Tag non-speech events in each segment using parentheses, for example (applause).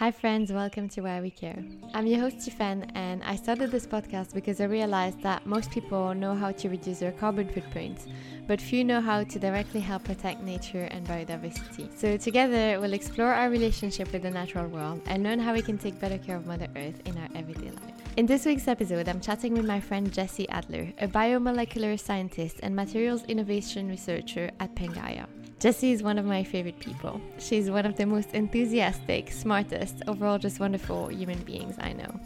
Hi, friends, welcome to Why We Care. I'm your host, Tiffany, and I started this podcast because I realized that most people know how to reduce their carbon footprint, but few know how to directly help protect nature and biodiversity. So, together, we'll explore our relationship with the natural world and learn how we can take better care of Mother Earth in our everyday life. In this week's episode, I'm chatting with my friend Jesse Adler, a biomolecular scientist and materials innovation researcher at Pangaia. Jesse is one of my favorite people. She's one of the most enthusiastic, smartest, overall just wonderful human beings I know.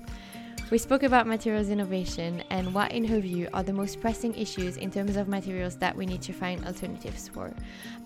We spoke about materials innovation and what, in her view, are the most pressing issues in terms of materials that we need to find alternatives for,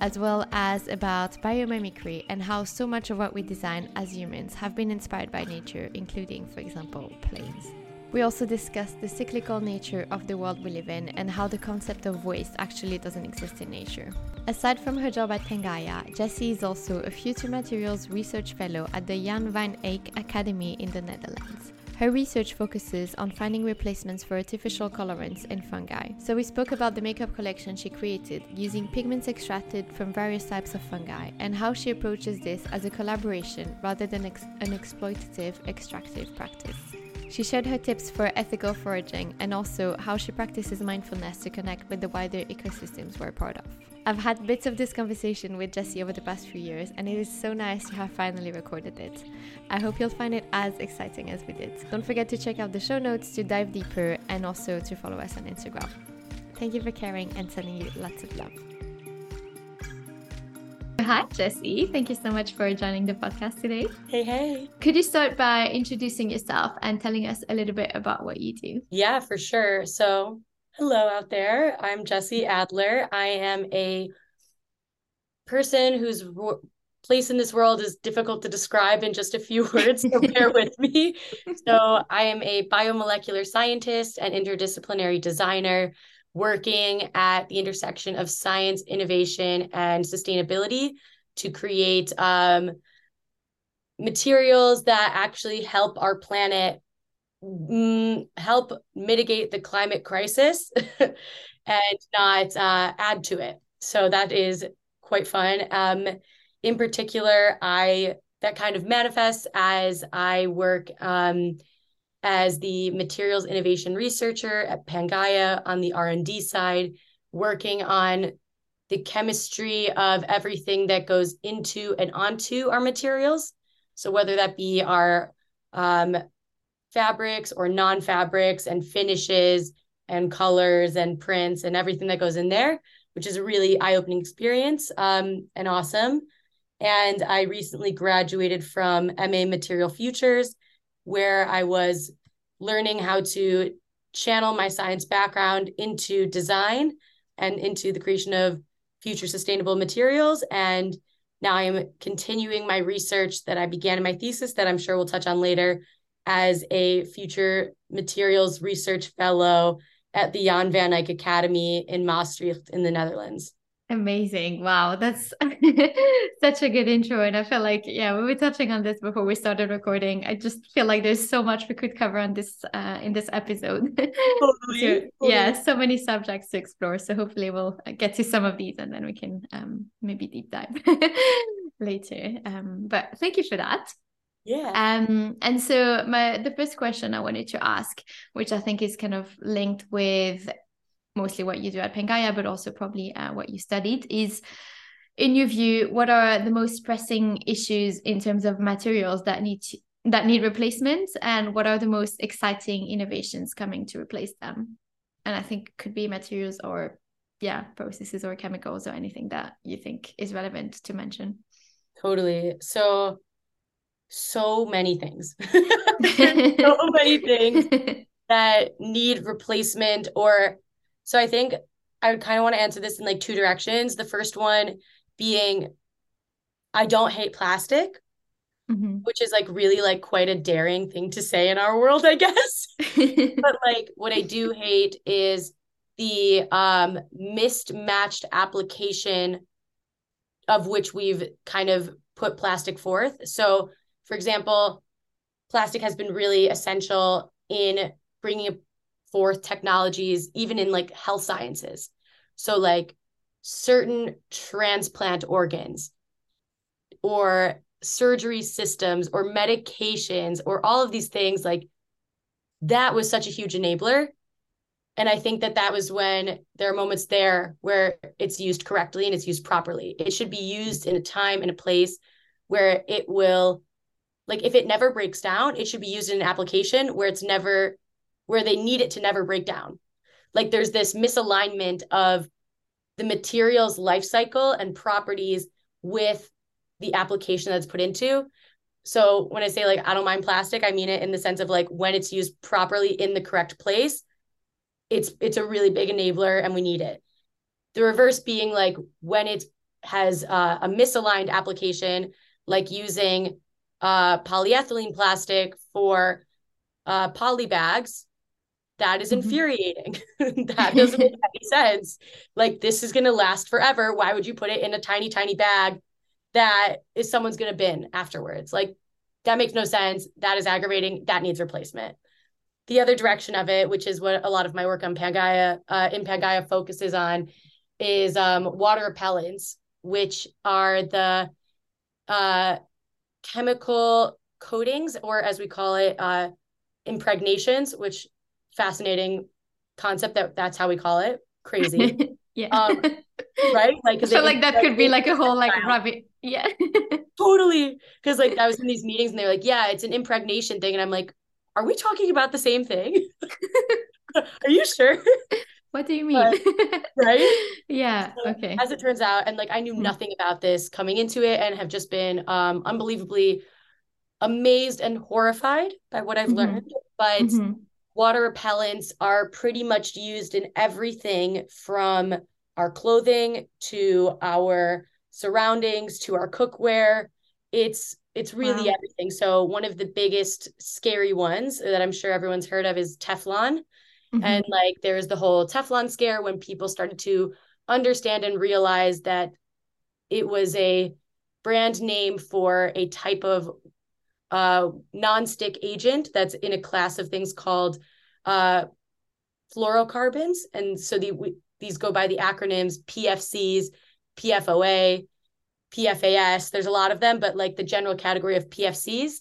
as well as about biomimicry and how so much of what we design as humans have been inspired by nature, including, for example, planes. We also discussed the cyclical nature of the world we live in and how the concept of waste actually doesn't exist in nature. Aside from her job at Pangaia, Jesse is also a Future Materials Research Fellow at the Jan van Eyck Academy in the Netherlands. Her research focuses on finding replacements for artificial colorants in fungi. So, we spoke about the makeup collection she created using pigments extracted from various types of fungi and how she approaches this as a collaboration rather than ex- an exploitative extractive practice. She shared her tips for ethical foraging and also how she practices mindfulness to connect with the wider ecosystems we're part of. I've had bits of this conversation with Jesse over the past few years, and it is so nice to have finally recorded it. I hope you'll find it as exciting as we did. Don't forget to check out the show notes to dive deeper and also to follow us on Instagram. Thank you for caring and sending you lots of love. Hi, Jesse. Thank you so much for joining the podcast today. Hey, hey. Could you start by introducing yourself and telling us a little bit about what you do? Yeah, for sure. So, hello out there. I'm Jesse Adler. I am a person whose ro- place in this world is difficult to describe in just a few (laughs) words, so bear (laughs) with me. So, I am a biomolecular scientist and interdisciplinary designer working at the intersection of science, innovation, and sustainability to create um, materials that actually help our planet mm, help mitigate the climate crisis (laughs) and not uh, add to it. So that is quite fun. Um, in particular, I that kind of manifests as I work um, as the materials innovation researcher at Pangaia on the R&D side, working on the chemistry of everything that goes into and onto our materials. So whether that be our um, fabrics or non-fabrics and finishes and colors and prints and everything that goes in there, which is a really eye-opening experience um, and awesome. And I recently graduated from MA Material Futures where I was learning how to channel my science background into design and into the creation of future sustainable materials. And now I'm continuing my research that I began in my thesis that I'm sure we'll touch on later as a future materials research fellow at the Jan van Eyck Academy in Maastricht in the Netherlands. Amazing. Wow. That's (laughs) such a good intro. And I feel like, yeah, we were touching on this before we started recording. I just feel like there's so much we could cover on this uh in this episode. (laughs) Totally, so, totally. yeah, so many subjects to explore. So hopefully we'll get to some of these and then we can um maybe deep dive (laughs) later. Um, but thank you for that. Yeah. Um, and so my the first question I wanted to ask, which I think is kind of linked with mostly what you do at Pangaia, but also probably uh, what you studied, is in your view, what are the most pressing issues in terms of materials that need to, that need replacement, and what are the most exciting innovations coming to replace them? And I think could be materials or yeah, processes or chemicals or anything that you think is relevant to mention. Totally. So, so many things. (laughs) (laughs) so many things (laughs) that need replacement or so I think I would kind of want to answer this in like two directions. The first one being I don't hate plastic, mm-hmm. which is like really like quite a daring thing to say in our world, I guess. (laughs) but like what I do hate is the um mismatched application of which we've kind of put plastic forth. So, for example, plastic has been really essential in bringing forth technologies, even in like health sciences. So, like certain transplant organs or surgery systems or medications or all of these things like that was such a huge enabler and i think that that was when there are moments there where it's used correctly and it's used properly it should be used in a time and a place where it will like if it never breaks down it should be used in an application where it's never where they need it to never break down like there's this misalignment of the material's life cycle and properties with the application that's put into. So when I say like I don't mind plastic, I mean it in the sense of like when it's used properly in the correct place, it's it's a really big enabler and we need it. The reverse being like when it has uh, a misaligned application, like using uh, polyethylene plastic for uh, poly bags, that is mm-hmm. infuriating. (laughs) that (laughs) doesn't make any sense. Like this is going to last forever. Why would you put it in a tiny, tiny bag that is someone's going to bin afterwards. Like that makes no sense. That is aggravating. That needs replacement. The other direction of it, which is what a lot of my work on Pangaia uh, in Pangaia focuses on, is um, water repellents, which are the uh, chemical coatings, or as we call it, uh, impregnations. Which fascinating concept that that's how we call it. Crazy. (laughs) yeah. Um, right? Like, (laughs) so like that could be like a whole like rabbit. Yeah. (laughs) totally. Because like I was in these meetings and they're like, yeah, it's an impregnation thing. And I'm like, are we talking about the same thing? are you sure? What do you mean? But, right? yeah. So, okay. As it turns out, and like I knew mm nothing about this coming into it and have just been um unbelievably amazed and horrified by what I've mm-hmm. learned. But mm-hmm. Water repellents are pretty much used in everything from our clothing to our surroundings to our cookware. It's it's really wow. everything. So one of the biggest scary ones that I'm sure everyone's heard of is Teflon. Mm-hmm. And like there's the whole Teflon scare when people started to understand and realize that it was a brand name for a type of uh, non-stick agent that's in a class of things called uh, fluorocarbons. And so the we, these go by the acronyms PFCs, PFOA, PFAS. There's a lot of them, but like the general category of PFCs.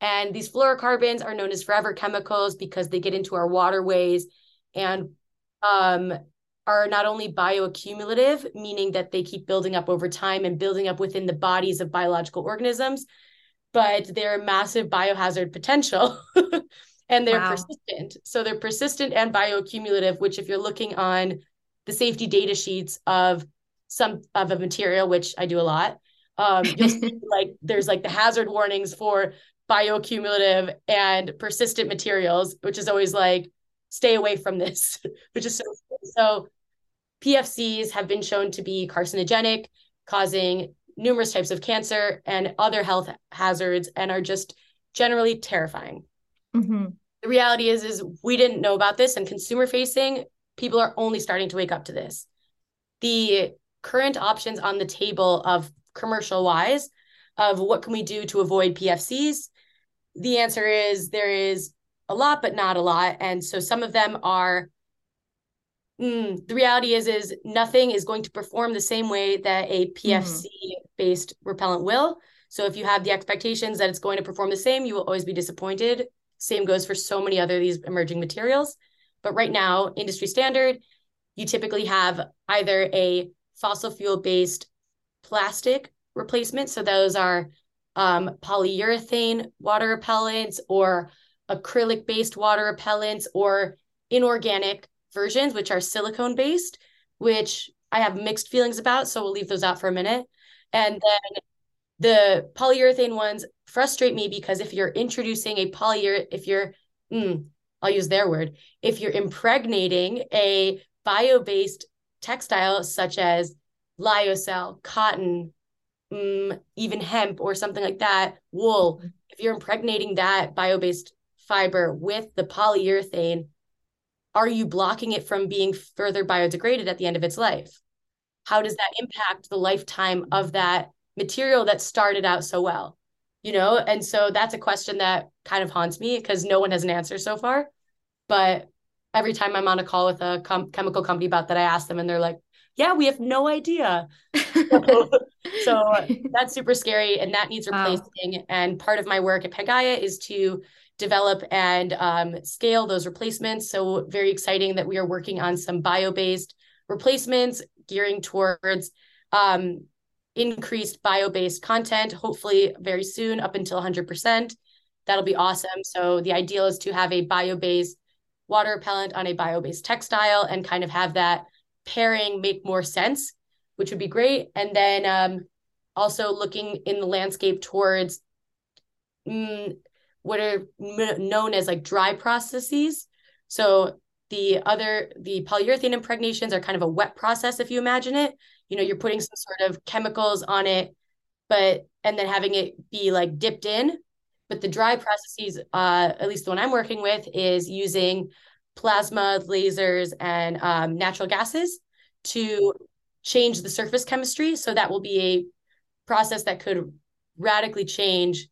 And these fluorocarbons are known as forever chemicals because they get into our waterways and um, are not only bioaccumulative, meaning that they keep building up over time and building up within the bodies of biological organisms, but they're massive biohazard potential. (laughs) and they're wow. persistent. So they're persistent and bioaccumulative, which if you're looking on the safety data sheets of some of a material, which I do a lot, um, you'll (laughs) see like there's like the hazard warnings for bioaccumulative and persistent materials, which is always like stay away from this, (laughs) which is so so. PFCs have been shown to be carcinogenic, causing numerous types of cancer and other health hazards, and are just generally terrifying. Mm-hmm. The reality is, is we didn't know about this, and consumer facing people are only starting to wake up to this. The current options on the table of commercial wise of what can we do to avoid PFCs? The answer is there is a lot, but not a lot. And so some of them are mm, the reality is is nothing is going to perform the same way that a PFC based mm-hmm. repellent will. So if you have the expectations that it's going to perform the same, you will always be disappointed. Same goes for so many other these emerging materials. But right now, industry standard, you typically have either a fossil fuel based plastic replacement. So those are um, polyurethane water repellents or acrylic based water repellents or inorganic versions, which are silicone based, which I have mixed feelings about. So we'll leave those out for a minute. And then the polyurethane ones frustrate me because if you're introducing a polyurethane, if you're, mm, I'll use their word, if you're impregnating a bio based textile such as lyocell, cotton, um, even hemp or something like that, wool, mm-hmm. if you're impregnating that bio based fiber with the polyurethane, are you blocking it from being further biodegraded at the end of its life? How does that impact the lifetime of that material that started out so well? You know, and so that's a question that kind of haunts me because no one has an answer so far. But every time I'm on a call with a com- chemical company about that, I ask them, and they're like, yeah, we have no idea. so, (laughs) so that's super scary and that needs replacing. Wow. And part of my work at Pangaia is to develop and um, scale those replacements. So very exciting that we are working on some bio-based replacements gearing towards um, increased bio-based content, hopefully very soon up until 100%. That'll be awesome. So the ideal is to have a bio-based water repellent on a bio-based textile and kind of have that pairing make more sense, which would be great. And then um, also looking in the landscape towards mm, what are known as like dry processes. So the other, the polyurethane impregnations are kind of a wet process, if you imagine it. You know, you're putting some sort of chemicals on it, but and then having it be like dipped in. But the dry processes, uh, at least the one I'm working with, is using plasma, lasers, and um, natural gases to change the surface chemistry. So that will be a process that could radically change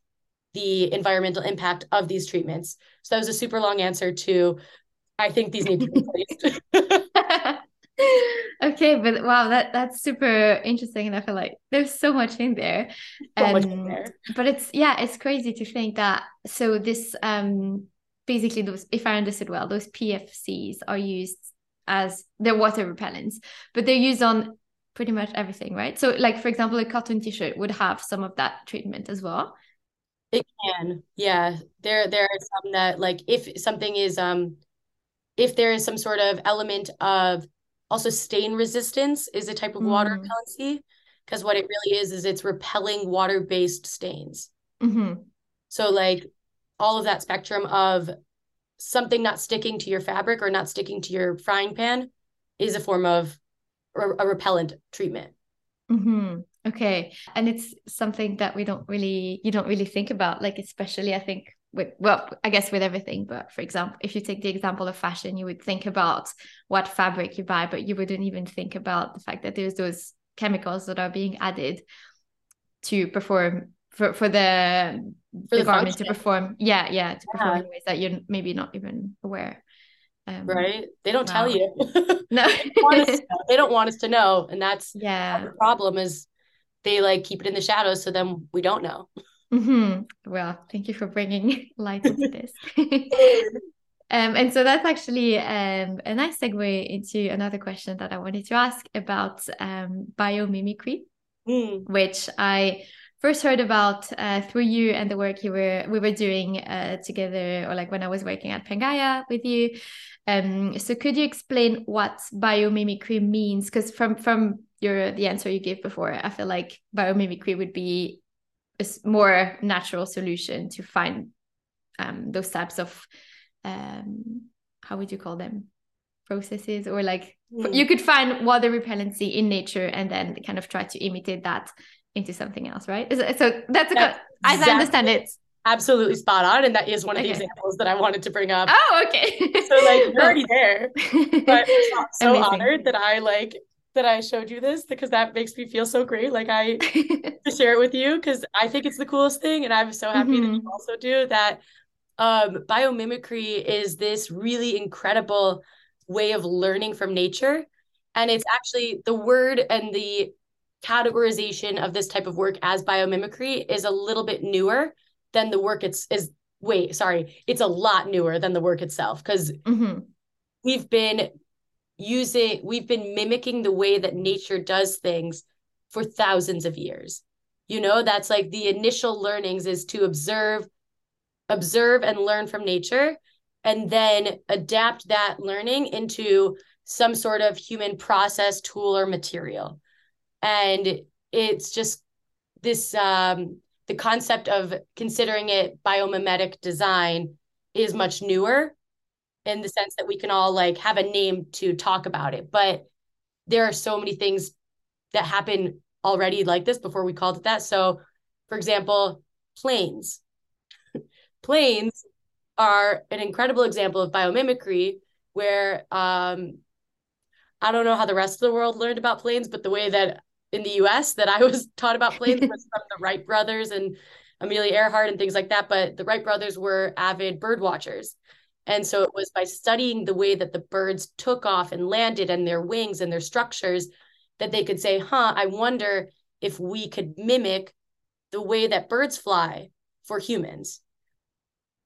the environmental impact of these treatments. So that was a super long answer to I think these need to be replaced. (laughs) (laughs) okay, but wow, that that's super interesting, and I feel like there's so much in there. So um, much in there. But it's yeah, it's crazy to think that. So this um basically those, if I understood well, those PFCs are used as they're water repellents, but they're used on pretty much everything, right? So like for example, a cotton t-shirt would have some of that treatment as well. It can, yeah. There, there are some that like if something is um, if there is some sort of element of also stain resistance is a type of mm. water repellency because what it really is is it's repelling water-based stains. Mm-hmm. So like all of that spectrum of something not sticking to your fabric or not sticking to your frying pan is a form of a, repellent treatment. Mm-hmm. Okay. And it's something that we don't really, you don't really think about, like, especially I think with, well, I guess with everything, but for example, if you take the example of fashion, you would think about what fabric you buy, but you wouldn't even think about the fact that there's those chemicals that are being added to perform for, for the, for the, garment function. to perform. Yeah. Yeah. To perform yeah. in ways that you're maybe not even aware. Um, right? They don't wow. tell you. (laughs) no, they, (laughs) they don't want us to know, and that's yeah. The problem is they like keep it in the shadows so then we don't know mm-hmm. well thank you for bringing (laughs) light into this (laughs) um, and so that's actually um, a nice segue into another question that i wanted to ask about um, biomimicry mm. which i first heard about uh, through you and the work you were we were doing uh, together or like when i was working at Pangaia with you um, so could you explain what biomimicry means because from from your the answer you gave before i feel like biomimicry would be a more natural solution to find um, those types of um, how would you call them processes or like mm. you could find water repellency in nature and then kind of try to imitate that into something else right so that's a good, as i understand it absolutely spot on and that is one of okay. the examples that i wanted to bring up oh okay so like you're (laughs) already there but i'm so Amazing. honored that i like that I showed you this because that makes me feel so great. Like I (laughs) to share it with you because I think it's the coolest thing, and I'm so happy mm-hmm. that you mm-hmm. also do that. Um, biomimicry is this really incredible way of learning from nature, and it's actually the word and the categorization of this type of work as biomimicry is a little bit newer than the work it's is wait sorry it's a lot newer than the work itself because mm-hmm. we've been using we've been mimicking the way that nature does things for thousands of years. You know that's like the initial learnings is to observe observe and learn from nature and then adapt that learning into some sort of human process tool or material. And it's just this um the concept of considering it biomimetic design is much newer in the sense that we can all like have a name to talk about it. But there are so many things that happen already like this before we called it that. So, for example, planes. (laughs) planes are an incredible example of biomimicry where um, I don't know how the rest of the world learned about planes, but the way that in the US that I was (laughs) taught about planes was from the Wright brothers and Amelia Earhart and things like that. But the Wright brothers were avid bird watchers. And so it was by studying the way that the birds took off and landed and their wings and their structures that they could say, huh, I wonder if we could mimic the way that birds fly for humans.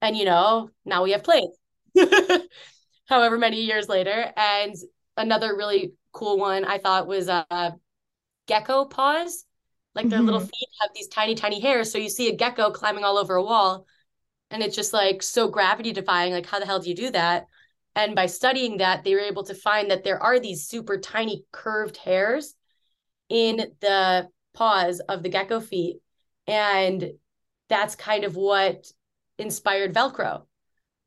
And, you know, now we have planes, (laughs) however many years later. And another really cool one I thought was uh, gecko paws. Like their mm-hmm. little feet have these tiny, tiny hairs. So you see a gecko climbing all over a wall. And it's just like so gravity defying. Like, how the hell do you do that? And by studying that, they were able to find that there are these super tiny curved hairs in the paws of the gecko feet. And that's kind of what inspired Velcro.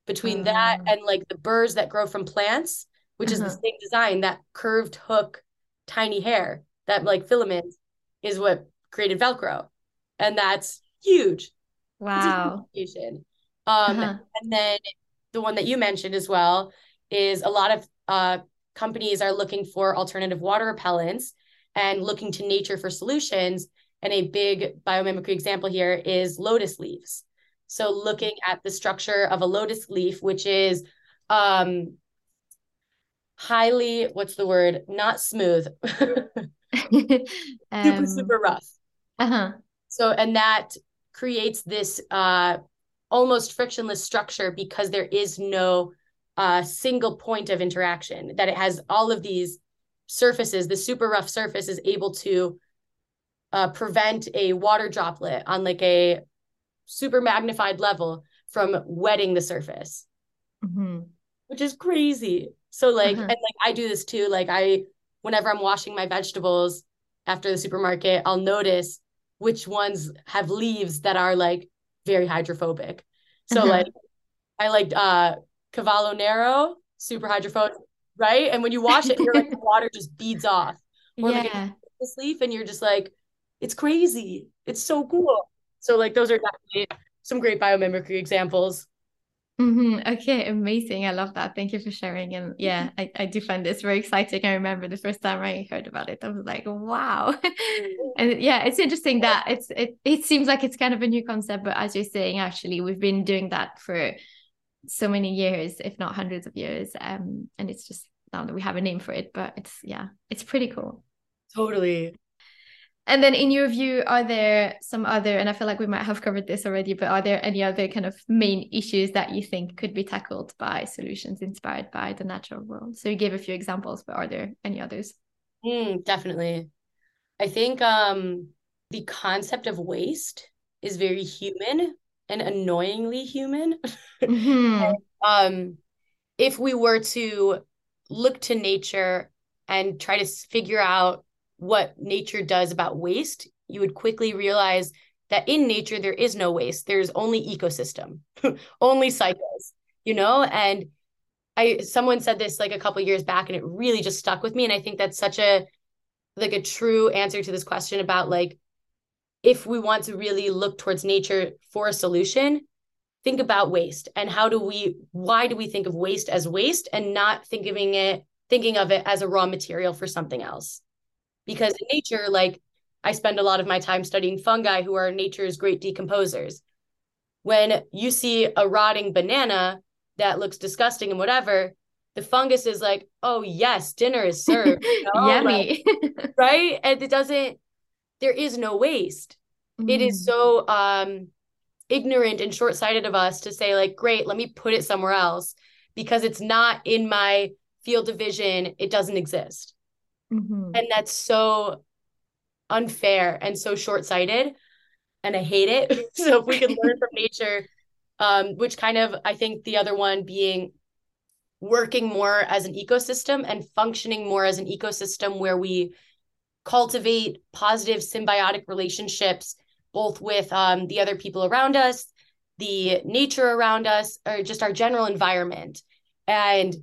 Between that ah. and like the burrs that grow from plants, which uh-huh. is the uh-huh. same design, that curved hook, tiny hair, that like filament is what created Velcro. And that's huge. Wow. Um, uh-huh. And then the one that you mentioned as well is a lot of uh, companies are looking for alternative water repellents and looking to nature for solutions. And a big biomimicry example here is lotus leaves. So looking at the structure of a lotus leaf, which is um, highly, what's the word? Not smooth. (laughs) (laughs) um, super, super rough. Uh-huh. So, and that creates this uh, almost frictionless structure because there is no uh, single point of interaction, that it has all of these surfaces, the super rough surface is able to uh, prevent a water droplet on like a super magnified level from wetting the surface, mm-hmm. which is crazy. So like, uh-huh. and like I do this too. Like I, whenever I'm washing my vegetables after the supermarket, I'll notice which ones have leaves that are like very hydrophobic. So uh-huh. like, I like uh Cavolo Nero, super hydrophobic right? And when you wash it, you're like (laughs) the water just beads off. Or yeah. like this leaf, and you're just like, it's crazy. It's so cool. So like those are definitely some great biomimicry examples. Mm-hmm. Okay, amazing. I love that. Thank you for sharing. And yeah, (laughs) I, I do find this very exciting. I remember the first time I heard about it, I was like, wow. (laughs) and yeah, it's interesting that it's it it seems like it's kind of a new concept, but as you're saying, actually, we've been doing that for so many years, if not hundreds of years. Um, and it's just now that we have a name for it, but it's yeah, it's pretty cool. Totally. And then, in your view, are there some other, and I feel like we might have covered this already, but are there any other kind of main issues that you think could be tackled by solutions inspired by the natural world? So you gave a few examples, but are there any others? Mm, definitely. I think um, the concept of waste is very human and annoyingly human. (laughs) Mm-hmm. um, if we were to look to nature and try to figure out what nature does about waste, you would quickly realize that in nature there is no waste. There's only ecosystem, (laughs) only cycles, you know? And I someone said this like a couple years back and it really just stuck with me. And I think that's such a like a true answer to this question about like if we want to really look towards nature for a solution, think about waste and how do we why do we think of waste as waste and not thinking it thinking of it as a raw material for something else? Because in nature, like I spend a lot of my time studying fungi who are nature's great decomposers. When you see a rotting banana that looks disgusting and whatever, the fungus is like, oh yes, dinner is served. (laughs) You? Yummy. Like, (laughs) right? And it doesn't there is no waste. Mm. It is mm. so um ignorant and short-sighted of us to say like great let me put it somewhere else because it's not in my field of vision it doesn't exist mm-hmm. and that's so unfair and so short-sighted and i hate it (laughs) so if we can learn from nature um, which kind of i think the other one being working more as an ecosystem and functioning more as an ecosystem where we cultivate positive symbiotic relationships both with um, the other people around us the nature around us or just our general environment and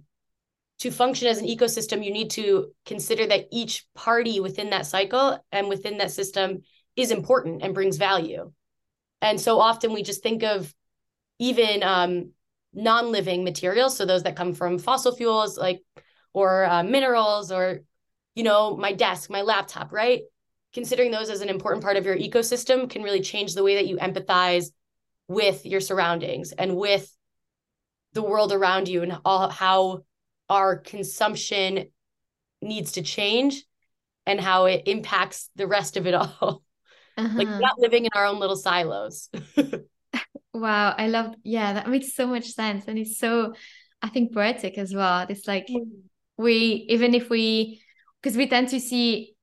to function as an ecosystem you need to consider that each party within that cycle and within that system is important and brings value and so often we just think of even um, non-living materials so those that come from fossil fuels like or uh, minerals or you know, my desk, my laptop, right? Considering those as an important part of your ecosystem can really change the way that you empathize with your surroundings and with the world around you and all how our consumption needs to change and how it impacts the rest of it all. (laughs) Uh-huh. like not living in our own little silos. (laughs) wow, I love yeah, that makes so much sense. And it's so I think poetic as well. It's like mm. we even if we because we tend to see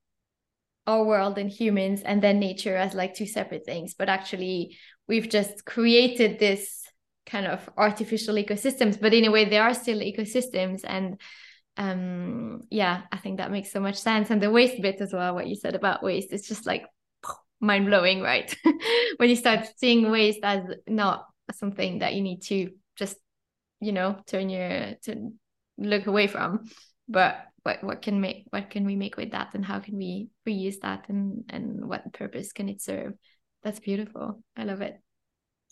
our world and humans and then nature as like two separate things but actually we've just created this kind of artificial ecosystems but in a way they are still ecosystems. And um yeah i think that makes so much sense. And the waste bit as well what you said about waste it's just like mind blowing right? (laughs) When you start seeing waste as not something that you need to just you know turn your to look away from. But what what can make what can we make with that? And how can we reuse that? And and what purpose can it serve? That's beautiful. I love it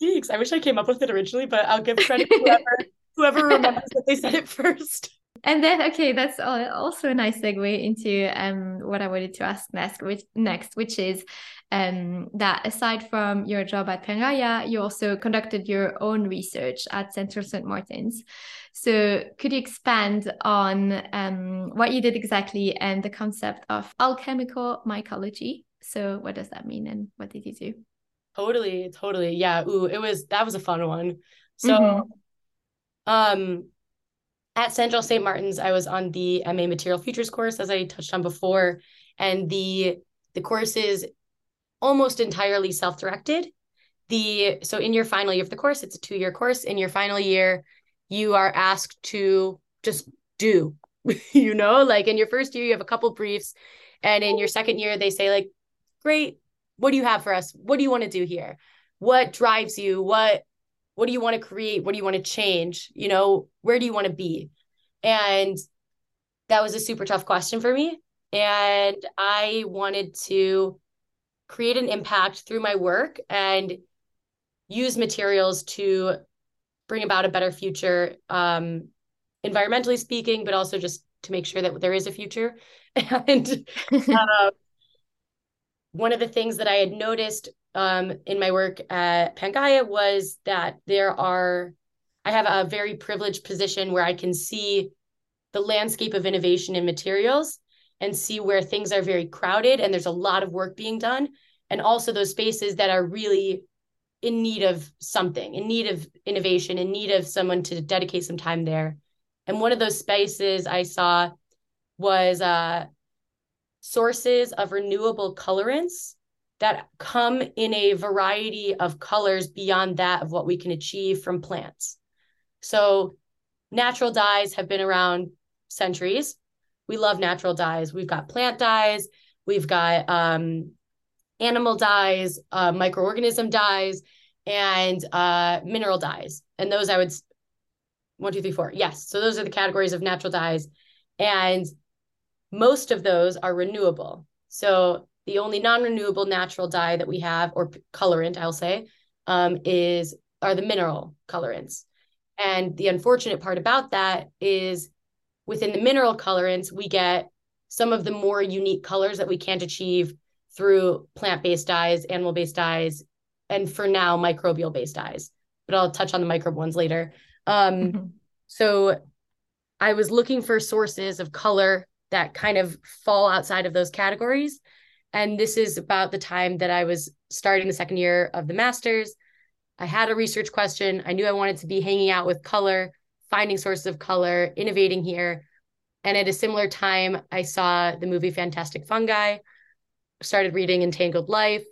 thanks i wish i came up with it originally but i'll give credit to whoever (laughs) whoever remembers that they said it first. And then okay that's also a nice segue into um what i wanted to ask next which next which is um that aside from your job at Pangaia you also conducted your own research at central st martins. So could you expand on um what you did exactly and the concept of alchemical mycology? So what does that mean and what did you do totally totally yeah ooh it was that was a fun one so mm-hmm. um at Central St. Martin's, I was on the MA Material Futures course, as I touched on before, and the the course is almost entirely self-directed. The so in your final year of the course, it's a two-year course. In your final year, you are asked to just do, (laughs) you know, like in your first year, you have a couple briefs, and in your second year, they say like, great, what do you have for us? What do you want to do here? What drives you? What what do you want to create what do you want to change you know where do you want to be and that was a super tough question for me and i wanted to create an impact through my work and use materials to bring about a better future um, environmentally speaking but also just to make sure that there is a future (laughs) and uh, (laughs) one of the things that i had noticed um, in my work at Pangaia was that there are, I have a very privileged position where I can see the landscape of innovation in materials and see where things are very crowded and there's a lot of work being done. And also those spaces that are really in need of something, in need of innovation, in need of someone to dedicate some time there. And one of those spaces I saw was uh, sources of renewable colorants that come in a variety of colors beyond that of what we can achieve from plants. So, natural dyes have been around centuries. We love natural dyes. We've got plant dyes, we've got um, animal dyes, uh, microorganism dyes, and uh, mineral dyes. And those I would one, two, three, four. Yes. So those are the categories of natural dyes. And most of those are renewable. So the only non-renewable natural dye that we have, or colorant, I'll say, um, is are the mineral colorants. And the unfortunate part about that is within the mineral colorants, we get some of the more unique colors that we can't achieve through plant-based dyes, animal-based dyes, and for now, microbial-based dyes. But I'll touch on the microbe ones later. Um, mm-hmm. So I was looking for sources of color that kind of fall outside of those categories. And this is about the time that I was starting the second year of the master's. I had a research question. I knew I wanted to be hanging out with color, finding sources of color, innovating here. And at a similar time, I saw the movie Fantastic Fungi, started reading Entangled Life,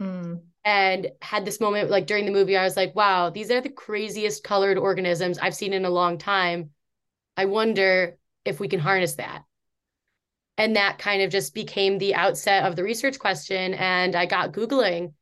mm. and had this moment like during the movie, I was like, wow, these are the craziest colored organisms I've seen in a long time. I wonder if we can harness that and that kind of just became the outset of the research question. And i got googling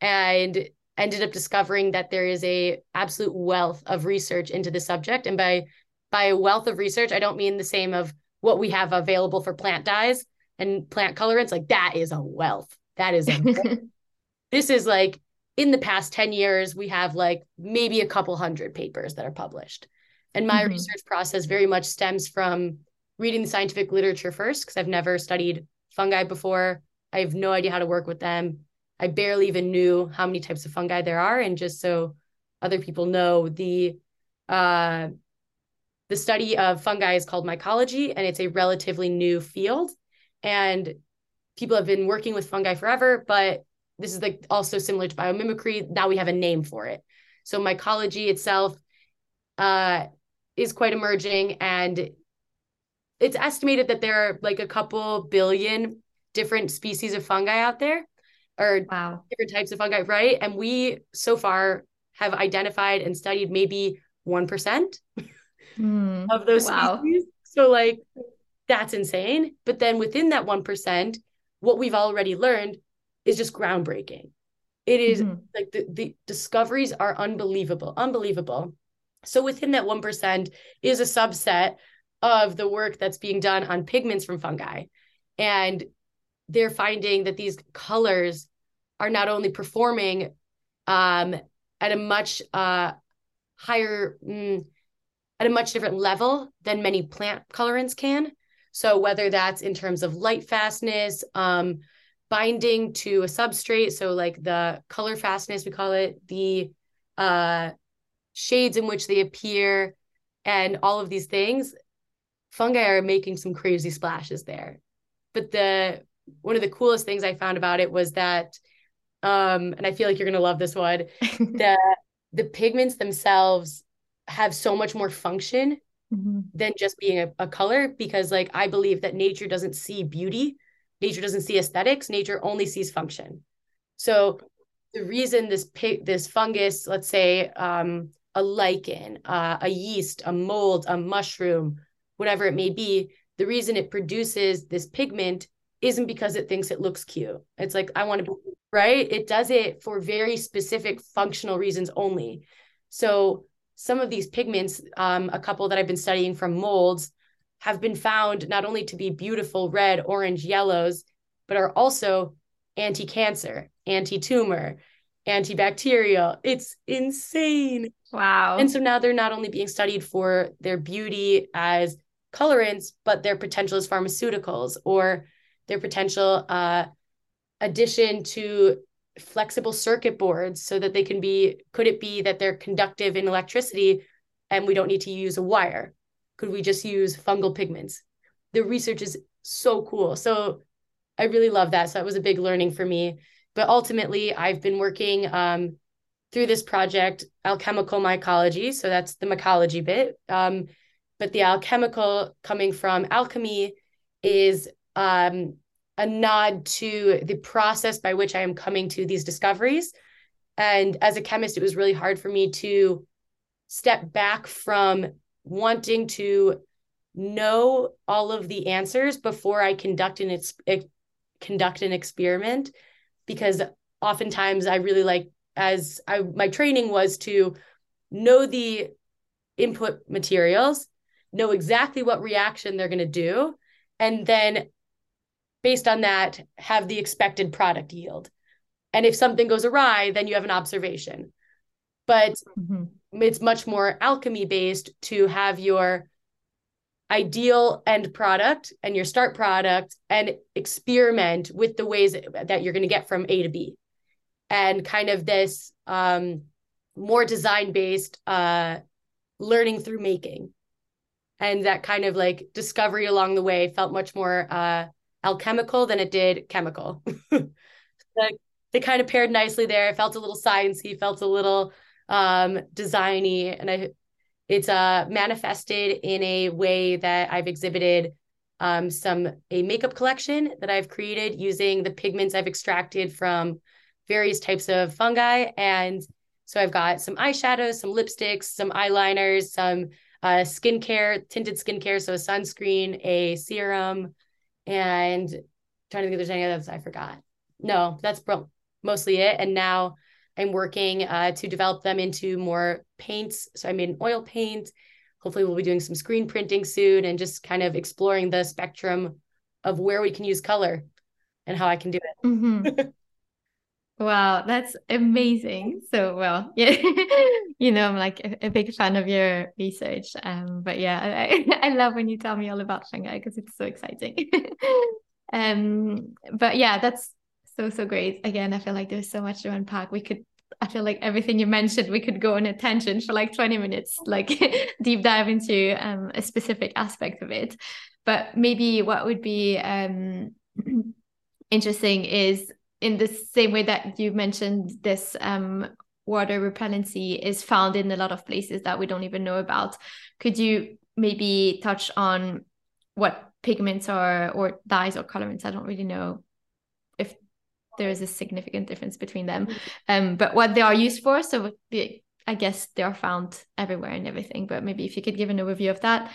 and ended up discovering that there is a absolute wealth of research into the subject. And by by wealth of research i don't mean the same of what we have available for plant dyes and plant colorants. Like that is a wealth. That is a (laughs) this is like in the past 10 years we have like maybe a couple hundred papers that are published. And my mm-hmm. research process very much stems from reading the scientific literature first because I've never studied fungi before. I have no idea how to work with them. I barely even knew how many types of fungi there are. And just so other people know, the uh, the study of fungi is called mycology, and it's a relatively new field. and people have been working with fungi forever, but this is like also similar to biomimicry. Now we have a name for it. So mycology itself uh, is quite emerging, and it's estimated that there are like a couple billion different species of fungi out there, or wow. different types of fungi, right? And we so far have identified and studied maybe one percent mm. of those wow. species. So like that's insane. But then within that one percent, what we've already learned is just groundbreaking. It is mm-hmm. like the, the discoveries are unbelievable, unbelievable. So within that 1% is a subset of the work that's being done on pigments from fungi. And they're finding that these colors are not only performing um, at a much uh, higher, mm, at a much different level than many plant colorants can. So whether that's in terms of light fastness, um, binding to a substrate, so like the color fastness, we call it, the uh, shades in which they appear, and all of these things, fungi are making some crazy splashes there. But the one of the coolest things I found about it was that, um, and I feel like you're gonna love this one, (laughs) that the pigments themselves have so much more function mm-hmm. than just being a, a color because like i believe that nature doesn't see beauty nature doesn't see aesthetics nature only sees function so the reason this pig this fungus let's say um, a lichen uh, a yeast a mold a mushroom whatever it may be the reason it produces this pigment isn't because it thinks it looks cute it's like i want to be right it does it for very specific functional reasons only so some of these pigments, um, a couple that I've been studying from molds, have been found not only to be beautiful red, orange, yellows, but are also anti cancer, anti tumor, antibacterial. It's insane. Wow. And so now they're not only being studied for their beauty as colorants, but their potential as pharmaceuticals or their potential uh, addition to flexible circuit boards so that they can be could it be that they're conductive in electricity and we don't need to use a wire? Could we just use fungal pigments? The research is so cool. So i really love that. So that was a big learning for me. But ultimately i've been working um, through this project alchemical mycology so that's the mycology bit um, but the alchemical coming from alchemy is um, a nod to the process by which I am coming to these discoveries. And as a chemist, it was really hard for me to step back from wanting to know all of the answers before I conduct an ex- conduct an experiment because oftentimes I really like as I my training was to know the input materials, know exactly what reaction they're going to do and then based on that, have the expected product yield. And if something goes awry, then you have an observation. But mm-hmm. it's much more alchemy based to have your ideal end product and your start product and experiment with the ways that you're going to get from A to B. And kind of this um, more design based uh, learning through making. And that kind of like discovery along the way felt much more uh, alchemical than it did chemical. (laughs) like they kind of paired nicely there. It felt a little sciencey, felt a little um designy, and I it's uh manifested in a way that I've exhibited um some a makeup collection that I've created using the pigments I've extracted from various types of fungi and so I've got some eyeshadows, some lipsticks, some eyeliners, some uh, skincare, tinted skincare, so a sunscreen, a serum, and trying to think if there's any others I forgot. No, that's mostly it. And now I'm working uh, to develop them into more paints. So I made an oil paint. Hopefully, we'll be doing some screen printing soon and just kind of exploring the spectrum of where we can use color and how I can do it. Mm-hmm. (laughs) Wow, that's amazing. So, well, (laughs) yeah, you know, I'm like a, a, big fan of your research. Um, but yeah, I, I (laughs) love when you tell me all about fungi because it's so exciting. (laughs) um, but yeah, that's so so great. Again, I feel like there's so much to unpack. We could I feel like everything you mentioned, we could go on a tangent for like 20 minutes, like deep dive into um, a specific aspect of it. But maybe what would be um, (clears throat) interesting is in the same way that you mentioned this um, water repellency is found in a lot of places that we don't even know about. Could you maybe touch on what pigments are or dyes or colorants? I don't really know if there is a significant difference between them, um, but what they are used for. So I guess they are found everywhere and everything. But maybe if you could give an overview of that.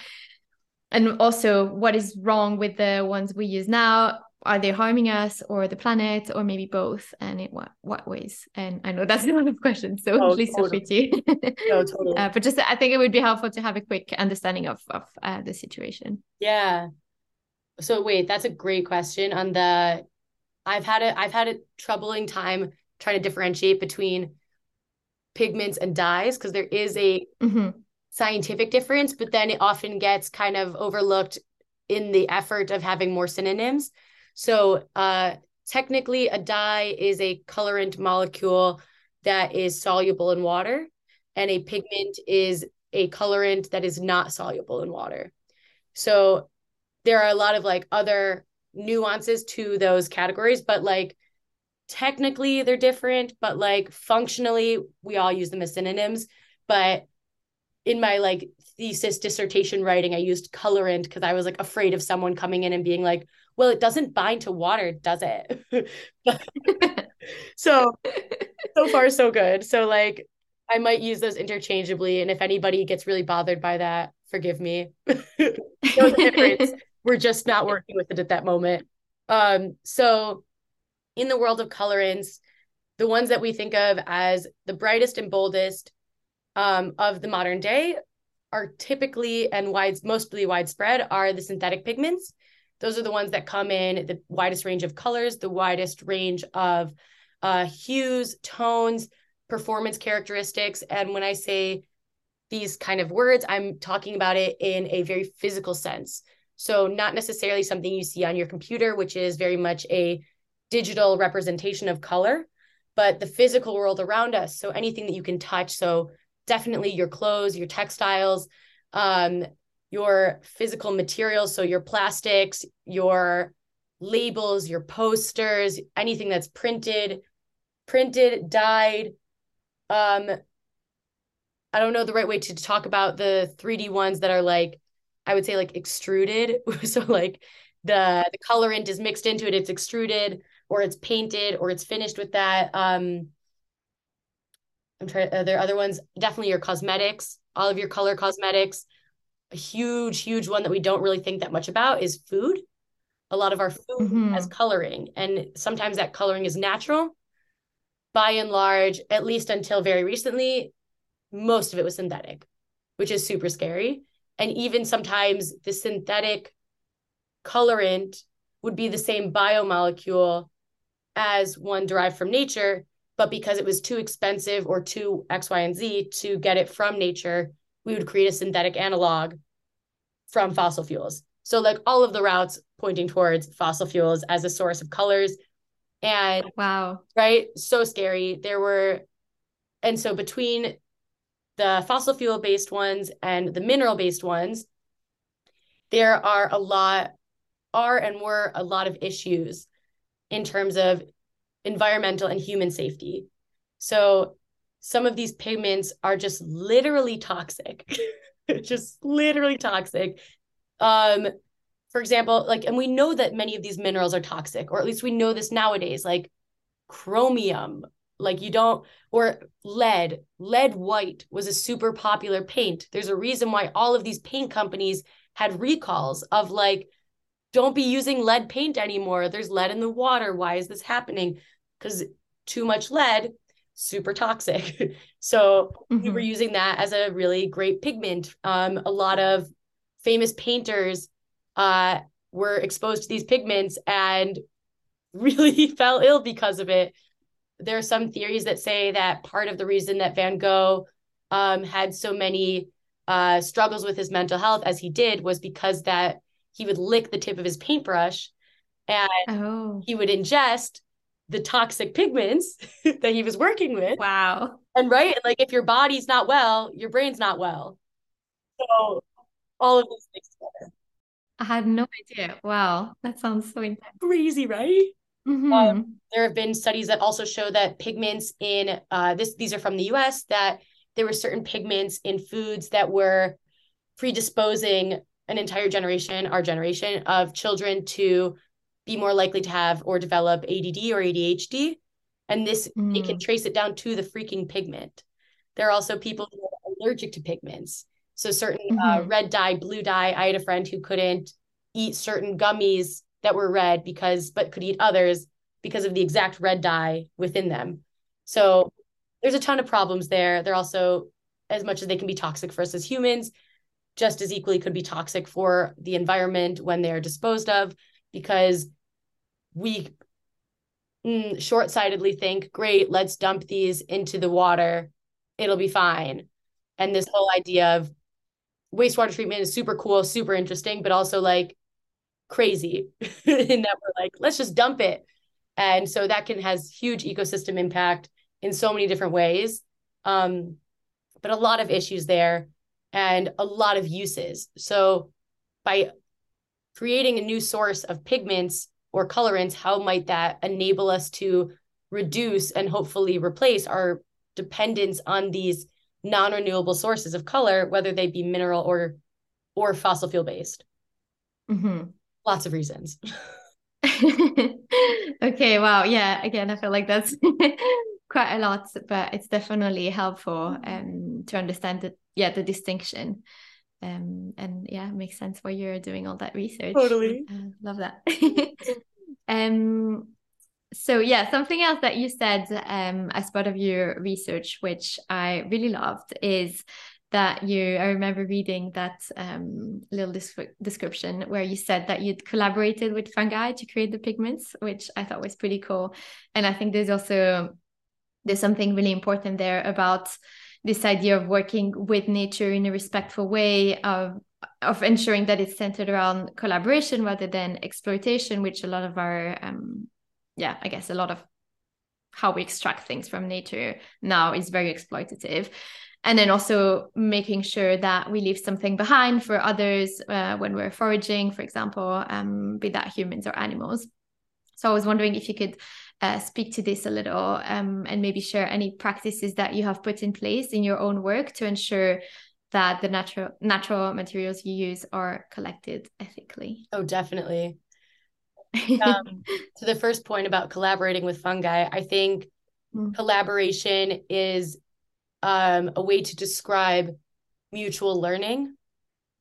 And also, what is wrong with the ones we use now? Are they harming us or the planet or maybe both and in what what ways and i know that's (laughs) a lot of questions so oh, please totally. feel free to (laughs) no, totally. Uh, but just i think it would be helpful to have a quick understanding of of uh, the situation yeah so wait that's a great question on the i've had a i've had a troubling time trying to differentiate between pigments and dyes because there is a mm-hmm. scientific difference but then it often gets kind of overlooked in the effort of having more synonyms so uh, technically, a dye is a colorant molecule that is soluble in water, and a pigment is a colorant that is not soluble in water. So there are a lot of like other nuances to those categories, but like technically they're different, but like functionally we all use them as synonyms. But in my like thesis dissertation writing, I used colorant because I was like afraid of someone coming in and being like, well, it doesn't bind to water, does it? (laughs) (laughs) so, (laughs) so far, so good. So, like, I might use those interchangeably. And if anybody gets really bothered by that, forgive me. We're just not working with it at that moment. Um, so, in the world of colorants, the ones that we think of as the brightest and boldest um, of the modern day are typically and wide, mostly widespread are the synthetic pigments those are the ones that come in the widest range of colors, the widest range of uh, hues, tones, performance characteristics. And when I say these kind of words, I'm talking about it in a very physical sense. So, not necessarily something you see on your computer, which is very much a digital representation of color, but the physical world around us. So, anything that you can touch. So, definitely your clothes, your textiles, um, your physical materials, so your plastics, your labels, your posters, anything that's printed, printed, dyed. Um, I don't know the right way to talk about the 3D ones that are like, I would say like extruded. (laughs) so like the the colorant is mixed into it, it's extruded, or it's painted, or it's finished with that. Um, I'm trying. Are there other ones? Definitely your cosmetics, all of your color cosmetics a huge, huge one that we don't really think that much about is food. A lot of our food mm-hmm. has coloring, and sometimes that coloring is natural. By and large, at least until very recently, most of it was synthetic, which is super scary. And even sometimes the synthetic colorant would be the same biomolecule as one derived from nature, but because it was too expensive or too X, Y, and Z to get it from nature, we would create a synthetic analog from fossil fuels. So like all of the routes pointing towards fossil fuels as a source of colors. And wow. Right? So scary. There were and so between the fossil fuel based ones and the mineral based ones, there are a lot are and were a lot of issues in terms of environmental and human safety. So some of these pigments are just literally toxic, (laughs) just literally toxic. Um, for example, like, and we know that many of these minerals are toxic, or at least we know this nowadays, like chromium, like you don't, or lead, lead white was a super popular paint. There's a reason why all of these paint companies had recalls of like, don't be using lead paint anymore. There's lead in the water. Why is this happening? Because too much lead super toxic. (laughs) so mm-hmm. we were mm-hmm. using that as a really great pigment. Um, a lot of famous painters uh, were exposed to these pigments and (laughs) really (laughs) fell ill because of it. There are some theories that say that part of the reason that Van Gogh um, had so many uh, struggles with his mental health as he did was because that he would lick the tip of his paintbrush and oh. he would ingest the toxic pigments (laughs) that he was working with. Wow. And right, and like if your body's not well, your brain's not well. So all of these things together. I had no idea. Wow, that sounds so intense. Crazy, right? Mhm. Um, there have been studies that also show that pigments in uh, this these are from the US that there were certain pigments in foods that were predisposing an entire generation, our generation of children to be more likely to have or develop ADD or ADHD. And this they can Mm. trace it down to the freaking pigment. There are also people who are allergic to pigments. So certain uh, Mhm. red dye, blue dye. I had a friend who couldn't eat certain gummies that were red because but could eat others because of the exact red dye within them. So there's a ton of problems there. They're also as much as they can be toxic for us as humans, just as equally could be toxic for the environment when they're disposed of because we mm, short-sightedly think, great, let's dump these into the water. It'll be fine. And this whole idea of wastewater treatment is super cool, super interesting, but also like crazy (laughs) in that we're like, let's just dump it. And so that can has huge ecosystem impact in so many different ways. Um, but a lot of issues there and a lot of uses. So by creating a new source of pigments or colorants, how might that enable us to reduce and hopefully replace our dependence on these non-renewable sources of color, whether they be mineral or or fossil fuel based? Mm-hmm. Lots of reasons. (laughs) (laughs) Okay, wow. Yeah, again, I feel like that's (laughs) quite a lot, but it's definitely helpful um to understand the yeah, the distinction. Um and yeah, it makes sense why you're doing all that research. Totally. Uh, love that. (laughs) Um so yeah, something else that you said um as part of your research, which I really loved, is that you I remember reading that um little descri- description where you said that you'd collaborated with fungi to create the pigments, which I thought was pretty cool. And I think there's also there's something really important there about this idea of working with nature in a respectful way of of ensuring that it's centered around collaboration rather than exploitation, which a lot of our um yeah, I guess a lot of how we extract things from nature now is very exploitative. And then also making sure that we leave something behind for others uh, when we're foraging for example um, be that humans or animals. So i was wondering if you could uh, speak to this a little um, and maybe share any practices that you have put in place in your own work to ensure that the natural natural materials you use are collected ethically Oh, definitely. (laughs) Um, to the first point about collaborating with fungi, I think Mm. collaboration is um, a way to describe mutual learning.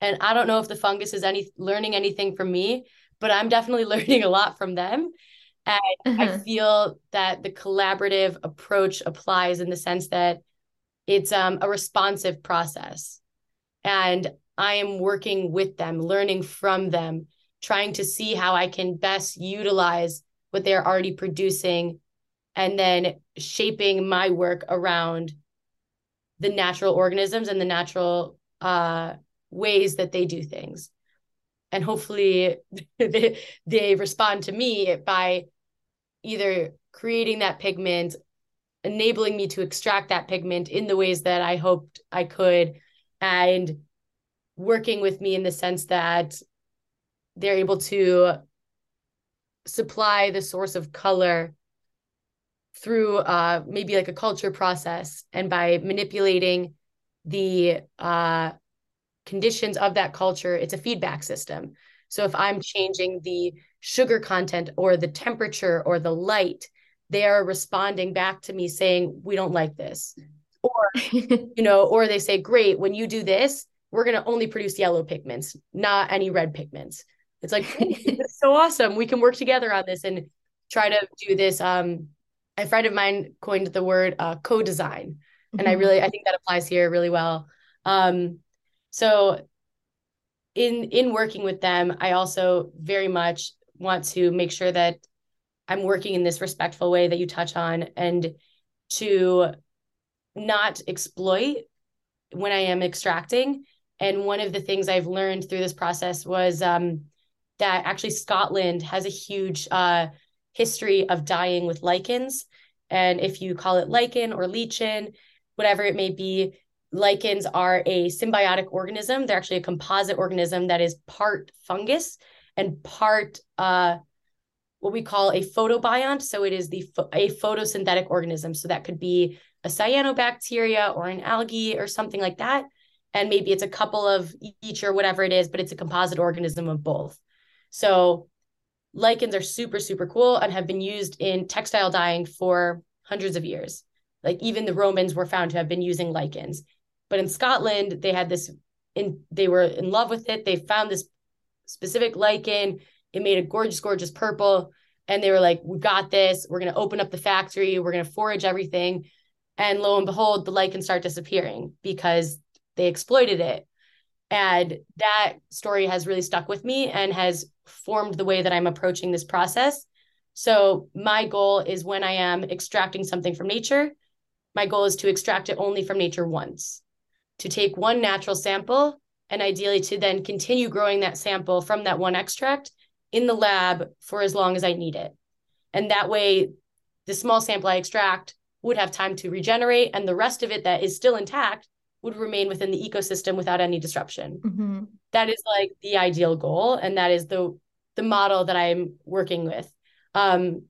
And I don't know if the fungus is any learning anything from me, but I'm definitely (laughs) learning a lot from them. And I Uh-huh. feel that the collaborative approach applies in the sense that it's um, a responsive process. And I am working with them, learning from them, trying to see how I can best utilize what they're already producing and then shaping my work around the natural organisms and the natural uh, ways that they do things. And hopefully they, (laughs) they respond to me by either creating that pigment, enabling me to extract that pigment in the ways that I hoped I could, and working with me in the sense that they're able to supply the source of color through uh, maybe like a culture process and by manipulating the uh, conditions of that culture it's a feedback system. So if i'm changing the sugar content or the temperature or the light they are responding back to me saying we don't like this. Or (laughs) you know or they say great when you do this we're going to only produce yellow pigments not any red pigments. It's like it's so awesome. We can work together on this and try to do this. Um a friend of mine coined the word uh, co-design and i really i think that applies here really well. Um so in in working with them i also very much want to make sure that i'm working in this respectful way that you touch on and to not exploit when i am extracting and one of the things i've learned through this process was um that actually scotland has a huge uh history of dyeing with lichens. And if you call it lichen or lichen, whatever it may be, lichens are a symbiotic organism. They're actually a composite organism that is part fungus and part uh, what we call a photobiont. So it is the a photosynthetic organism. So that could be a cyanobacteria or an algae or something like that. And maybe it's a couple of each or whatever it is, but it's a composite organism of both. So lichens are super, super cool and have been used in textile dyeing for hundreds of years. Like even the Romans were found to have been using lichens. But in Scotland, they had this in they were in love with it. They found this specific lichen. It made a gorgeous, gorgeous purple. And they were like, we got this. We're going to open up the factory. We're going to forage everything. And lo and behold, the lichen start disappearing because they exploited it. And that story has really stuck with me and has formed the way that I'm approaching this process. So, my goal is when I am extracting something from nature, my goal is to extract it only from nature once, to take one natural sample and ideally to then continue growing that sample from that one extract in the lab for as long as I need it. And that way, the small sample I extract would have time to regenerate, and the rest of it that is still intact would remain within the ecosystem without any disruption. Mm-hmm. That is like the ideal goal, and that is the the model that I'm working with. Um,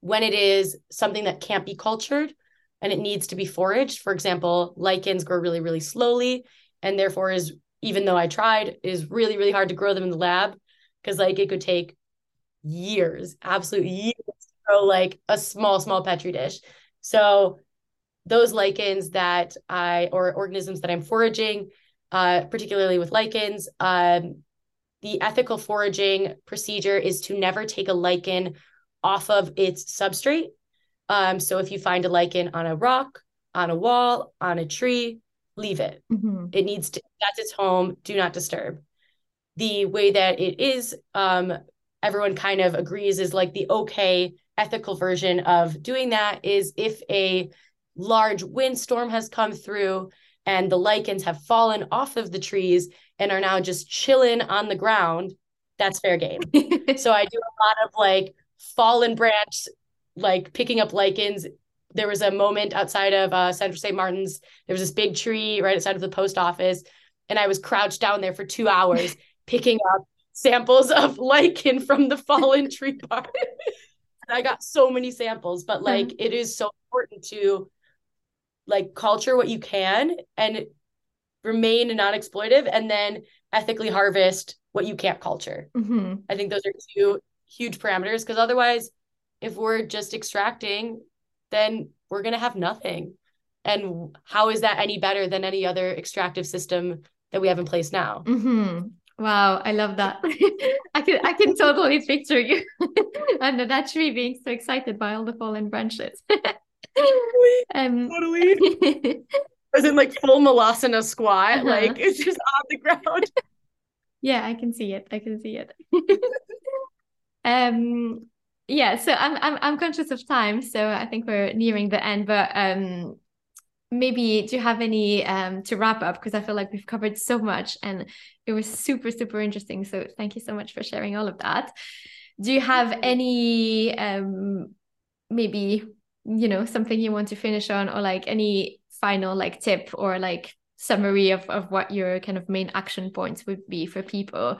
when it is something that can't be cultured and it needs to be foraged, for example, lichens grow really, really slowly, and therefore is even though I tried, is really, really hard to grow them in the lab because like it could take years, absolute years to grow like a small, small petri dish. So those lichens that I or organisms that I'm foraging, uh, particularly with lichens, um, the ethical foraging procedure is to never take a lichen off of its substrate. Um, so if you find a lichen on a rock, on a wall, on a tree, leave it. Mm-hmm. It needs to, that's its home. Do not disturb. The way that it is, um, everyone kind of agrees is like the okay ethical version of doing that is if a large windstorm has come through and the lichens have fallen off of the trees and are now just chilling on the ground, that's fair game. (laughs) so I do a lot of like fallen branch, like picking up lichens. There was a moment outside of uh, Central St. Martin's. There was this big tree right outside of the post office, and I was crouched down there for two hours (laughs) picking up samples of lichen from the fallen (laughs) tree bark. I got so many samples, but like mm-hmm. it is so important to like culture what you can and remain non-exploitive and then ethically harvest what you can't culture. Mm-hmm. I think those are two huge parameters because otherwise if we're just extracting then we're going to have nothing. And how is that any better than any other extractive system that we have in place now? Mm-hmm. Wow, I love that. (laughs) I can I can totally picture you (laughs) under that tree being so excited by all the fallen branches. (laughs) um, totally. As in like full malasana squat, uh-huh. like it's just on the ground. Yeah, I can see it. I can see it. um yeah, so I'm I'm I'm conscious of time, so I think we're nearing the end, but um maybe do you have any um to wrap up because I feel like we've covered so much and it was super super interesting. So thank you so much for sharing all of that. Do you have any um maybe you know something you want to finish on or like any final like tip or like summary of of what your kind of main action points would be for people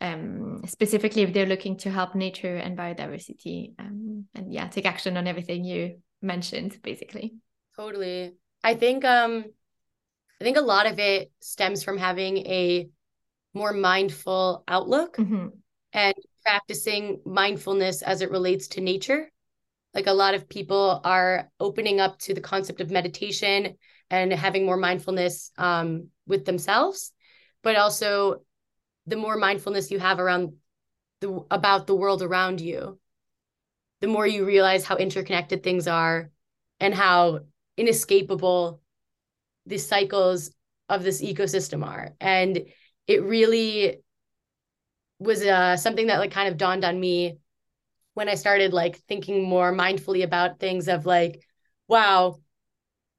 um specifically if they're looking to help nature and biodiversity um and yeah take action on everything you mentioned basically totally I think um I think a lot of it stems from having a more mindful outlook mm-hmm. and practicing mindfulness as it relates to nature. Like a lot of people are opening up to the concept of meditation and having more mindfulness um, with themselves, but also the more mindfulness you have around the about the world around you, the more you realize how interconnected things are and how inescapable the cycles of this ecosystem are. And it really was uh, something that like kind of dawned on me when i started like thinking more mindfully about things of like wow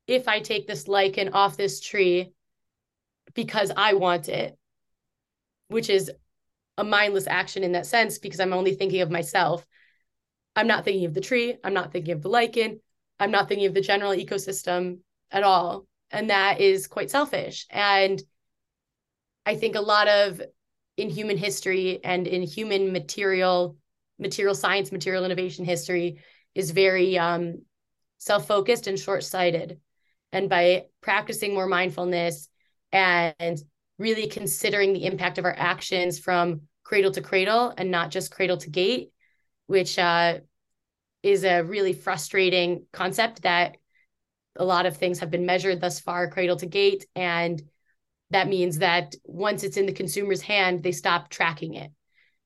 if i take this lichen off this tree because i want it which is a mindless action in that sense because i'm only thinking of myself I'm not thinking of the tree. I'm not thinking of the lichen. I'm not thinking of the general ecosystem at all. And that is quite selfish. And I think a lot of in human history and in human material, material science, material innovation history is very um, self-focused and short-sighted. And by practicing more mindfulness and really considering the impact of our actions from cradle to cradle and not just cradle to gate, which uh, is a really frustrating concept that a lot of things have been measured thus far cradle to gate. And that means that once it's in the consumer's hand they stop tracking it.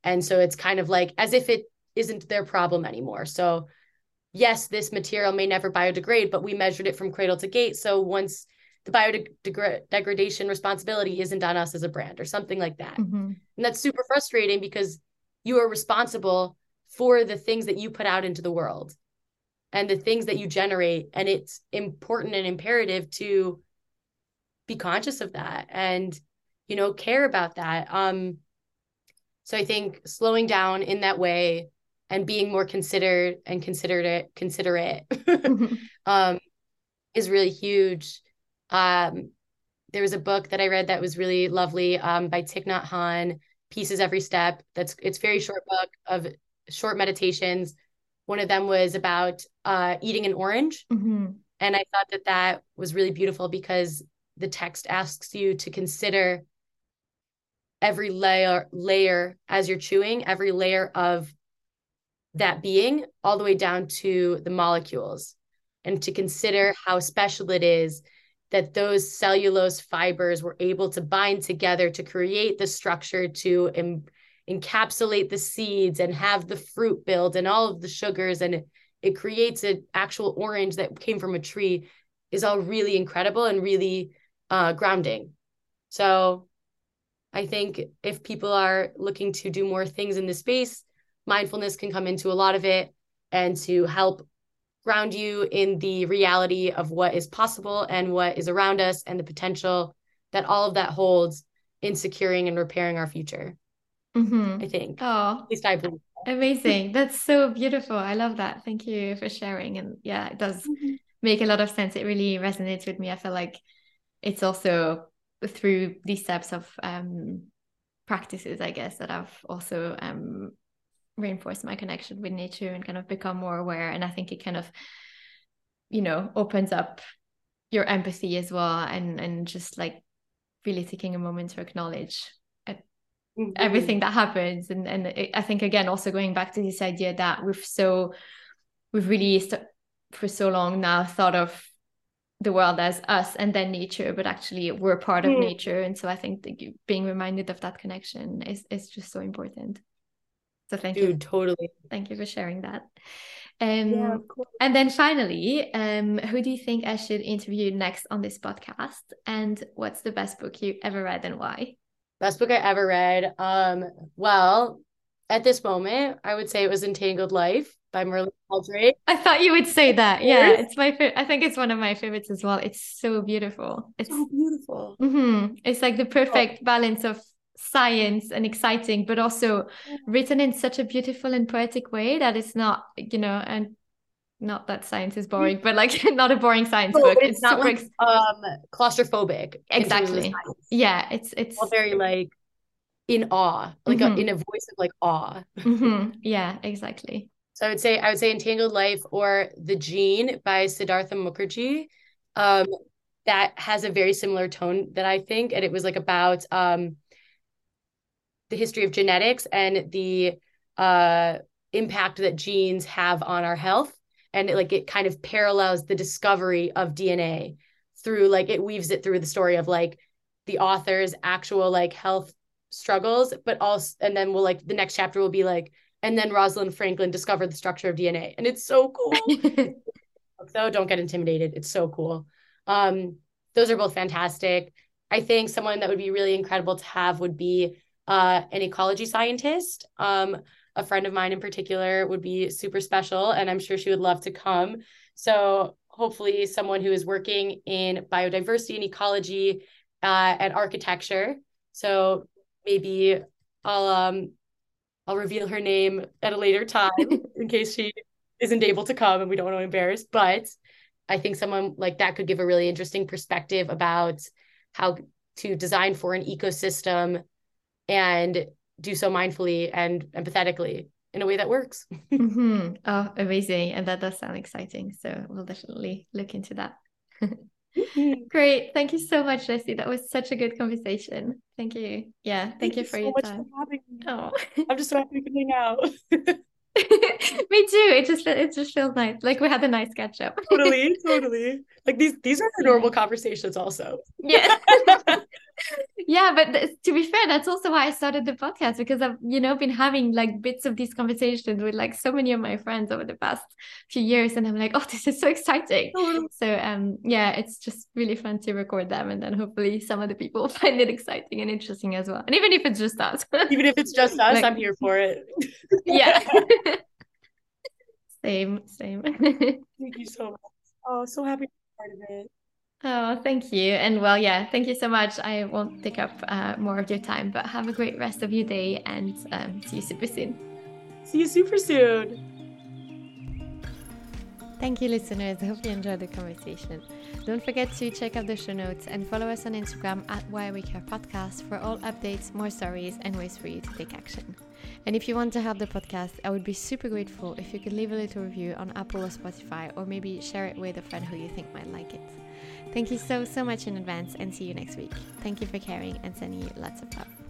And so it's kind of like as if it isn't their problem anymore. So yes this material may never biodegrade but we measured it from cradle to gate. So once the biodegradation responsibility isn't on us as a brand or something like that mm-hmm. and that's super frustrating because you are responsible for the things that you put out into the world and the things that you generate and it's important and imperative to be conscious of that and you know care about that um so i think slowing down in that way and being more considered and considerate considerate (laughs) mm-hmm. um is really huge um there was a book that i read that was really lovely um by Thich Nhat Hanh Peace Is Every Step that's it's very short book of short meditations. One of them was about uh, eating an orange. Mm-hmm. And I thought that that was really beautiful because the text asks you to consider every layer layer as you're chewing, every layer of that being, all the way down to the molecules, and to consider how special it is that those cellulose fibers were able to bind together to create the structure to Im- encapsulate the seeds and have the fruit build and all of the sugars and it, it creates an actual orange that came from a tree is all really incredible and really uh, grounding. So I think if people are looking to do more things in this space, mindfulness can come into a lot of it and to help ground you in the reality of what is possible and what is around us and the potential that all of that holds in securing and repairing our future. Mm-hmm. I think. Oh, at least I believe. Amazing. That's so beautiful. I love that. Thank you for sharing. And yeah, it does mm-hmm. make a lot of sense. It really resonates with me. I feel like it's also through these types of um, practices, I guess, that I've also um, reinforced my connection with nature and kind of become more aware. And I think it kind of, you know, opens up your empathy as well and and just like really taking a moment to acknowledge mm-hmm. everything that happens and and it, i think again also going back to this idea that we've so we've really st- for so long now thought of the world as us and then nature but actually we're part of mm. nature and so i think being reminded of that connection is is just so important so thank Dude, you totally thank you for sharing that um, yeah, and then finally, um, who do you think I should interview next on this podcast? And what's the best book you ever read and why? Best book I ever read. Um, well, at this moment, I would say it was Entangled Life by Merlin Sheldrake. I thought you would say that. Yeah, it's my favorite. I think it's one of my favorites as well. It's so beautiful. It's so beautiful. Mm-hmm. It's like the perfect balance of science and exciting, but also written in such a beautiful and poetic way that it's not, you know, and not that science is boring, but like (laughs) not a boring science book. It's, it's not like um claustrophobic. Exactly. Yeah, it's it's all very like in awe, like mm-hmm. a, in a voice of like awe. Mm-hmm. (laughs) Yeah, exactly. So I would say I would say Entangled Life or The Gene by Siddhartha Mukherjee. Um, that has a very similar tone that I think, and it was like about um the history of genetics and the uh impact that genes have on our health and it, like it kind of parallels the discovery of DNA through like it weaves it through the story of like the author's actual like health struggles, but also and then we'll like the next chapter will be like and then Rosalind Franklin discovered the structure of DNA, and it's so cool. (laughs) so don't get intimidated; it's so cool. Um, those are both fantastic. I think someone that would be really incredible to have would be uh, an ecology scientist. Um, a friend of mine in particular would be super special and i'm sure she would love to come so hopefully someone who is working in biodiversity and ecology uh, and architecture so maybe i'll um I'll reveal her name at a later time (laughs) in case she isn't able to come and we don't want to embarrass. But I think someone like that could give a really interesting perspective about how to design for an ecosystem and do so mindfully and empathetically in a way that works. (laughs) mm-hmm. Oh, amazing. And that does sound exciting. So we'll definitely look into that. Mm-hmm. (laughs) Great. Thank you so much, Jesse. That was such a good conversation. Thank you. Yeah. Thank, thank you, you for so your time. Oh. (laughs) I'm just so happy to hang out. Me too. It just it just feels nice. Like we had a nice catch up. totally, totally. Like these these are normal conversations also. Yeah. Yeah, but th- to be fair, that's also why I started the podcast because I've you know been having like bits of these conversations with like so many of my friends over the past few years, and I'm like, oh, (laughs) this is so exciting. so um, yeah, it's just really fun to record them, and then hopefully some of the people (laughs) find it exciting and interesting as well. And even if it's just us, (laughs) even if it's just us, like, I'm here for it. yeah. same, same. Thank you so much. Oh, so happy to be part of it. Oh, thank you. And well, yeah, thank you so much. I won't take up uh, more of your time, but have a great rest of your day and um, see you super soon. See you super soon. Thank you, listeners. I hope you enjoyed the conversation. Don't forget to check out the show notes and follow us on Instagram at Why We Care Podcast for all updates, more stories, and ways for you to take action. And if you want to help the podcast, I would be super grateful if you could leave a little review on Apple or Spotify, or maybe share it with a friend who you think might like it. Thank you so, so much in advance and see you next week. Thank you for caring and sending you lots of love.